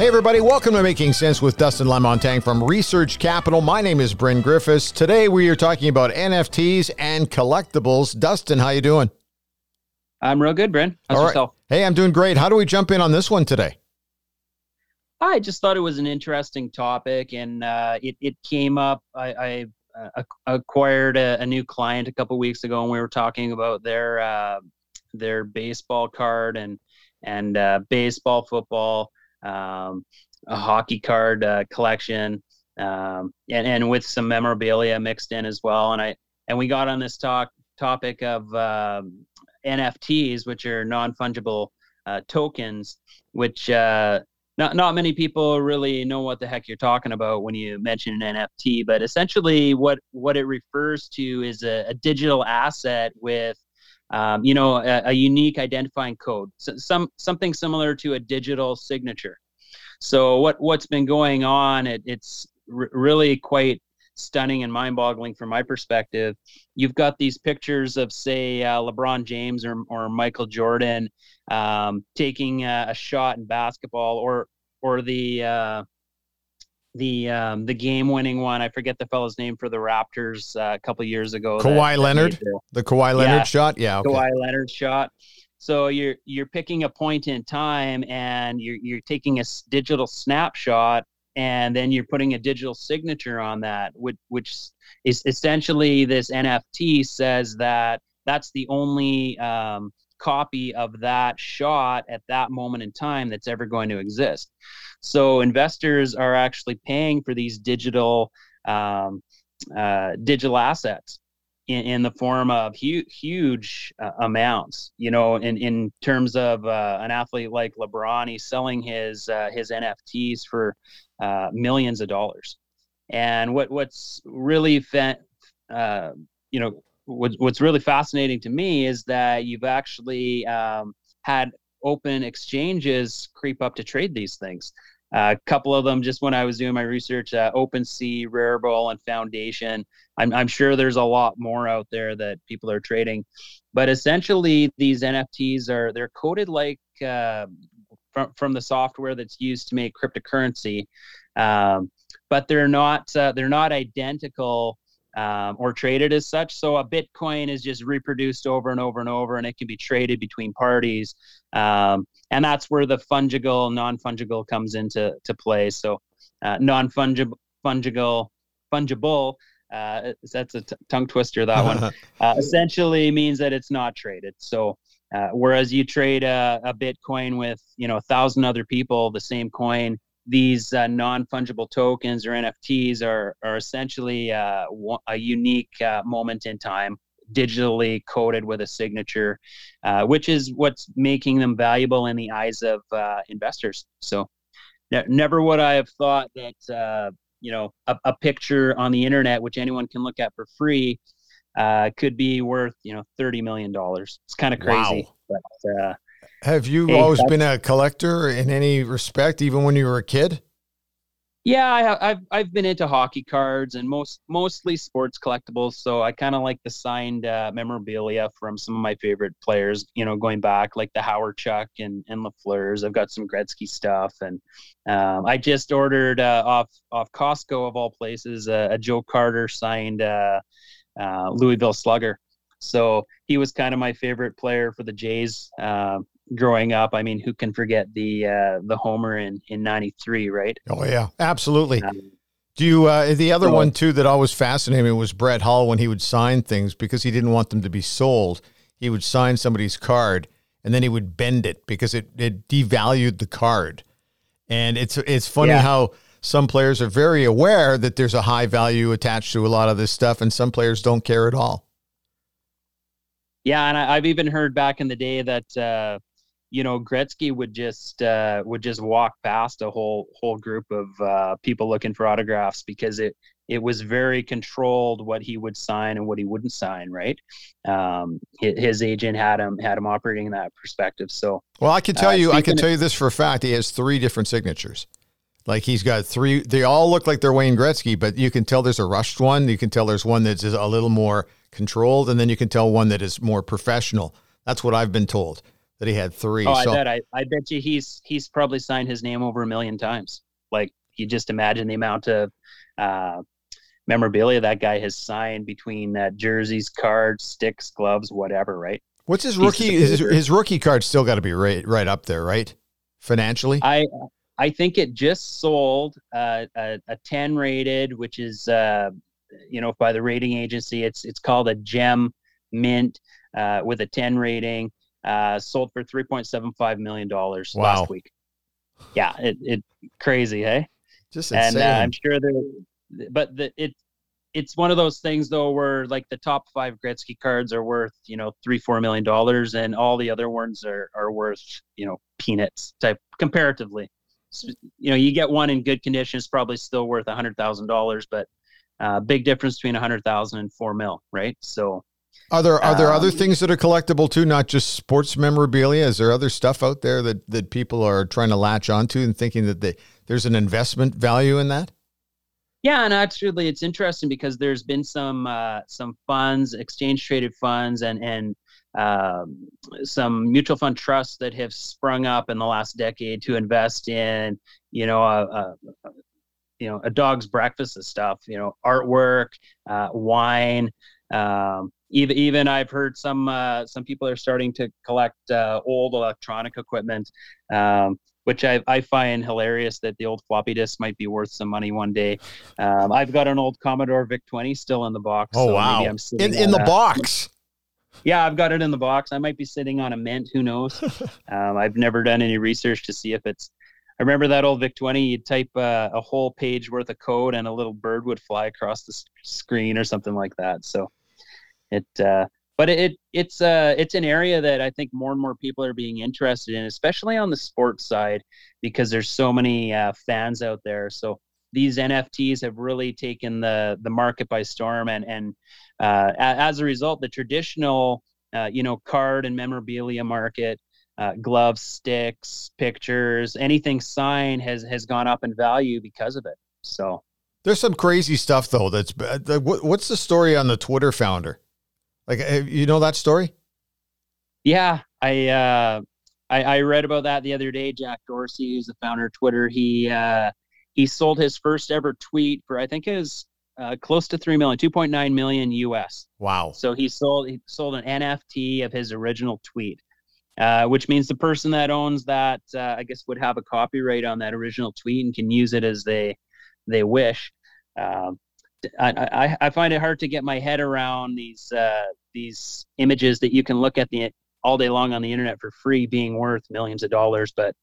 Hey, everybody, welcome to Making Sense with Dustin Lamontagne from Research Capital. My name is Bryn Griffiths. Today we are talking about NFTs and collectibles. Dustin, how you doing? I'm real good, Bryn. How's All right. yourself? Hey, I'm doing great. How do we jump in on this one today? I just thought it was an interesting topic, and uh, it it came up. I, I uh, acquired a, a, new client a couple weeks ago, and we were talking about their uh, their baseball card and and uh, baseball, football, um, a hockey card uh, collection, um, and and with some memorabilia mixed in as well. And I and we got on this talk topic of um, NFTs, which are non fungible uh, tokens, which not not many people really know what the heck you're talking about when you mention an NFT, but essentially what what it refers to is a, a digital asset with um, you know a, a, unique identifying code, so some something similar to a digital signature. So what what's been going on? It, it's r- really quite stunning and mind-boggling from my perspective. You've got these pictures of, say, uh, LeBron James or, or Michael Jordan um, taking a, a, shot in basketball, or or the uh, the um, the game-winning one. I forget the fellow's name for the Raptors uh, a couple years ago. Kawhi that, Leonard, that the, the Kawhi Leonard yeah, shot. Yeah, okay. Kawhi Leonard shot. So you're you're picking a point in time, and you're you're taking a digital snapshot and then you're putting a digital signature on that which, which is essentially this nft says that that's the only um, copy of that shot at that moment in time that's ever going to exist so investors are actually paying for these digital um, uh, digital assets in, in the form of hu- huge uh, amounts. You know, in in terms of uh, an athlete like LeBron, he's selling his uh, his NFTs for uh, millions of dollars. And what what's really fa- uh, you know what, what's really fascinating to me is that you've actually um, had open exchanges creep up to trade these things. A couple of them, just when I was doing my research, uh, OpenSea, Rarible, and Foundation. I'm, I'm sure there's a lot more out there that people are trading, but essentially these NFTs are they're coded like uh, from from the software that's used to make cryptocurrency, um, but they're not uh, they're not identical um, or traded as such. So a Bitcoin is just reproduced over and over and over, and it can be traded between parties. Um, and that's where the fungible, non-fungible comes into to play. So uh, non-fungible, fungible, fungible. Uh, that's a t- tongue twister. That one uh, essentially means that it's not traded. So uh, whereas you trade a, a, Bitcoin with you know a thousand other people, the same coin, these uh, non-fungible tokens or NFTs are are essentially uh, a unique uh, moment in time, digitally coded with a signature, uh, which is what's making them valuable in the eyes of uh, investors. So, ne- never would I have thought that uh, you know a, a, picture on the internet, which anyone can look at for free, could be worth you know thirty million dollars. It's kind of crazy, wow. but have you hey, always been a collector in any respect, even when you were a kid? Yeah, I have, I've I've been into hockey cards and most mostly sports collectibles. So I kind of like the signed uh, memorabilia from some of my favorite players. You know, going back like the Hawerchuk and and Lafleur's. I've got some Gretzky stuff, and um, I just ordered uh, off off Costco of all places uh, a Joe Carter signed uh, uh, Louisville Slugger. So he was kind of my favorite player for the Jays. Growing up. I mean, who can forget the uh, the homer in in '93, right? Oh yeah, absolutely. Um, do you uh, the other so, one too that always fascinated me was Brett Hull when he would sign things because he didn't want them to be sold. He would sign somebody's card and then he would bend it because it it devalued the card. And it's it's funny yeah. how some players are very aware that there's a high value attached to a lot of this stuff, and some players don't care at all. Yeah, and I, have even heard back in the day that uh, you know Gretzky would just uh, would just walk past a whole whole group of uh, people looking for autographs because it it was very controlled what he would sign and what he wouldn't sign. Right, um, his agent had him had him operating in that perspective. So well, I can tell uh, you, I can tell you this for a fact. He has three different signatures. Like he's got three. They all look like they're Wayne Gretzky, but you can tell there's a rushed one. You can tell there's one that's a little more controlled, and then you can tell one that is more professional. That's what I've been told that he had three. Oh, so, I bet. I, I bet you he's he's probably signed his name over a million times. Like you just imagine the amount of uh, memorabilia that guy has signed between uh, jerseys, cards, sticks, gloves, whatever. Right. What's his rookie? His, his rookie card still got to be right right up there, right? Financially, I I think it just sold uh, a, a ten rated, which is uh, you know by the rating agency. It's it's called a gem mint uh, with a ten rating. Uh, sold for three point seven five million dollars wow. last week. Yeah, it, it crazy, hey. Just insane. And uh, I'm sure that, but the, it it's one of those things though where like the top five Gretzky cards are worth you know three four million dollars, and all the other ones are are worth you know peanuts type comparatively. So, you know, you get one in good condition, it's probably still worth a hundred thousand dollars, but uh, big difference between a hundred thousand and four mil, right? So are there are there um, other things that are collectible too, not just sports memorabilia? Is there other stuff out there that that people are trying to latch onto and thinking that they, there's an investment value in that? Yeah, and actually, it's interesting because there's been some uh, some funds, exchange traded funds, and and um, some mutual fund trusts that have sprung up in the last decade to invest in, you know, a, a, you know a dog's breakfast of stuff, you know, artwork, uh, wine. Um, even even I've heard some uh, some people are starting to collect uh, old electronic equipment, um, which I, I find hilarious that the old floppy disk might be worth some money one day. Um, I've got an old Commodore VIC 20 still in the box. Oh so wow! in in the box. Yeah, I've got it in the box. I might be sitting on a mint. Who knows? um, I've never done any research to see if it's. I remember that old VIC 20. You'd type uh, a whole page worth of code, and a little bird would fly across the screen or something like that. So it uh, but it it's uh it's an area that I think more and more people are being interested in, especially on the sports side, because there's so many uh, fans out there. So these NFTs have really taken the the market by storm, and and uh, as a result, the traditional uh, you know card and memorabilia market, uh, gloves, sticks, pictures, anything signed has has gone up in value because of it. So there's some crazy stuff though. That's what's the story on the Twitter founder? Like, you know that story? Yeah, I, uh, I, I read about that the other day. Jack Dorsey, who's the founder of Twitter, he uh, he sold his first ever tweet for I think it was uh, close to three million, two point nine million US. Wow! So he sold he sold an NFT of his original tweet, uh, which means the person that owns that uh, I guess would have a copyright on that original tweet and can use it as they they wish. Um, I, I, I find it hard to get my head around these uh, these images that you can look at the all day long on the internet for free being worth millions of dollars. But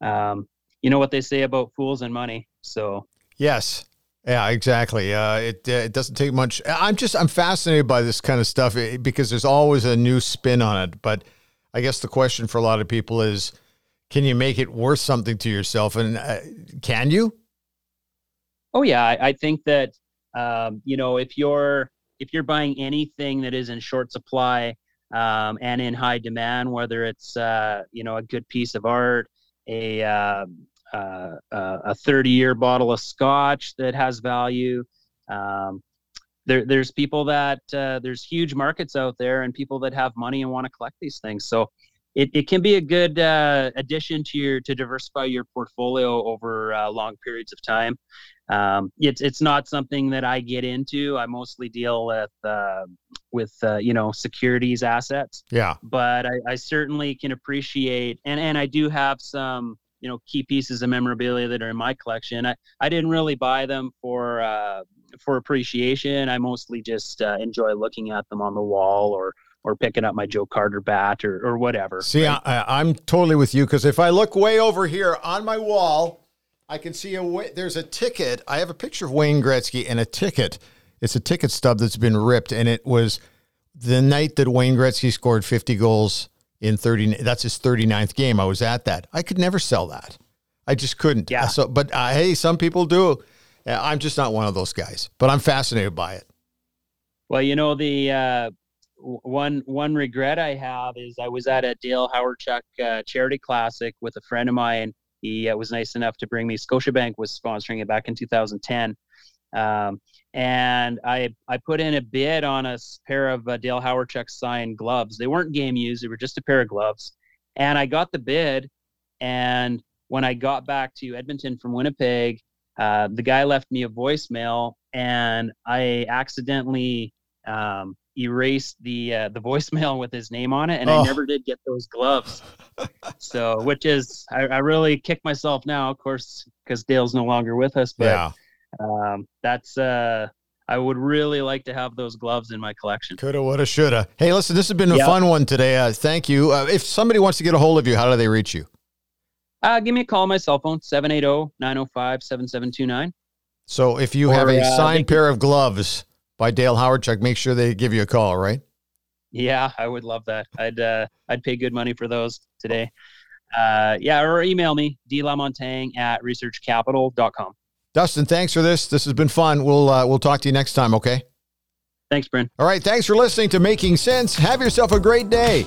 um, you know what they say about fools and money. So yes, yeah, exactly. Uh, it uh, it doesn't take much. I'm just I'm fascinated by this kind of stuff eh, because there's always a new spin on it. But I guess the question for a lot of people is, can you make it worth something to yourself? And uh, can you? Oh yeah, I, I think that um, you know if you're if you're buying anything that is in short supply um, and in high demand, whether it's uh, you know a good piece of art, a uh, uh, a 30 year bottle of scotch that has value. Um, there, there's people that uh, there's huge markets out there and people that have money and want to collect these things. So it, it can be a good uh, addition to your to diversify your portfolio over uh, long periods of time um, it's it's not something that I get into. I mostly deal with uh, with uh, you know securities assets. Yeah. But I, I, certainly can appreciate, and and I do have some you know key pieces of memorabilia that are in my collection. I I didn't really buy them for uh, for appreciation. I mostly just uh, enjoy looking at them on the wall or or picking up my Joe Carter bat or, or whatever. See, right? I, I'm totally with you because if I look way over here on my wall, I can see a there's a ticket. I have a picture of Wayne Gretzky and a ticket. It's a ticket stub that's been ripped, and it was the night that Wayne Gretzky scored 50 goals in 30. That's his 39th game. I was at that. I could never sell that. I just couldn't. Yeah. So, but uh, hey, some people do. I'm just not one of those guys. But I'm fascinated by it. Well, you know the uh, one one regret I have is I was at a Dale Hawerchuk uh, charity classic with a friend of mine he uh, was nice enough to bring me. Scotiabank was sponsoring it back in 2010. Um, and I I put in a bid on a pair of uh, Dale Hawerchuk signed gloves. They weren't game used; they were just a pair of gloves. And I got the bid. And when I got back to Edmonton from Winnipeg, uh, the guy left me a voicemail and I accidentally um, erased the uh, the voicemail with his name on it, and oh. I never did get those gloves. so, which is I, I, really kick myself now, of course, because Dale's no longer with us. But yeah. um, that's uh, I would really like to have those gloves in my collection. Coulda, woulda, shoulda. Hey, listen, this has been a yep. fun one today. Uh, thank you. Uh, if somebody wants to get a hold of you, how do they reach you? Uh, give me a call on my cell phone, 780-905-7729. So if you or, have a uh, signed pair of gloves by Dale Hawerchuk, make sure they give you a call, right? Yeah, I would love that. I'd uh, I'd pay good money for those today. Uh, yeah, or email me, dlamontagne at researchcapital.com. Dustin, thanks for this. This has been fun. We'll uh, we'll talk to you next time, okay? Thanks, Bryn. All right, thanks for listening to Making Sense. Have yourself a great day.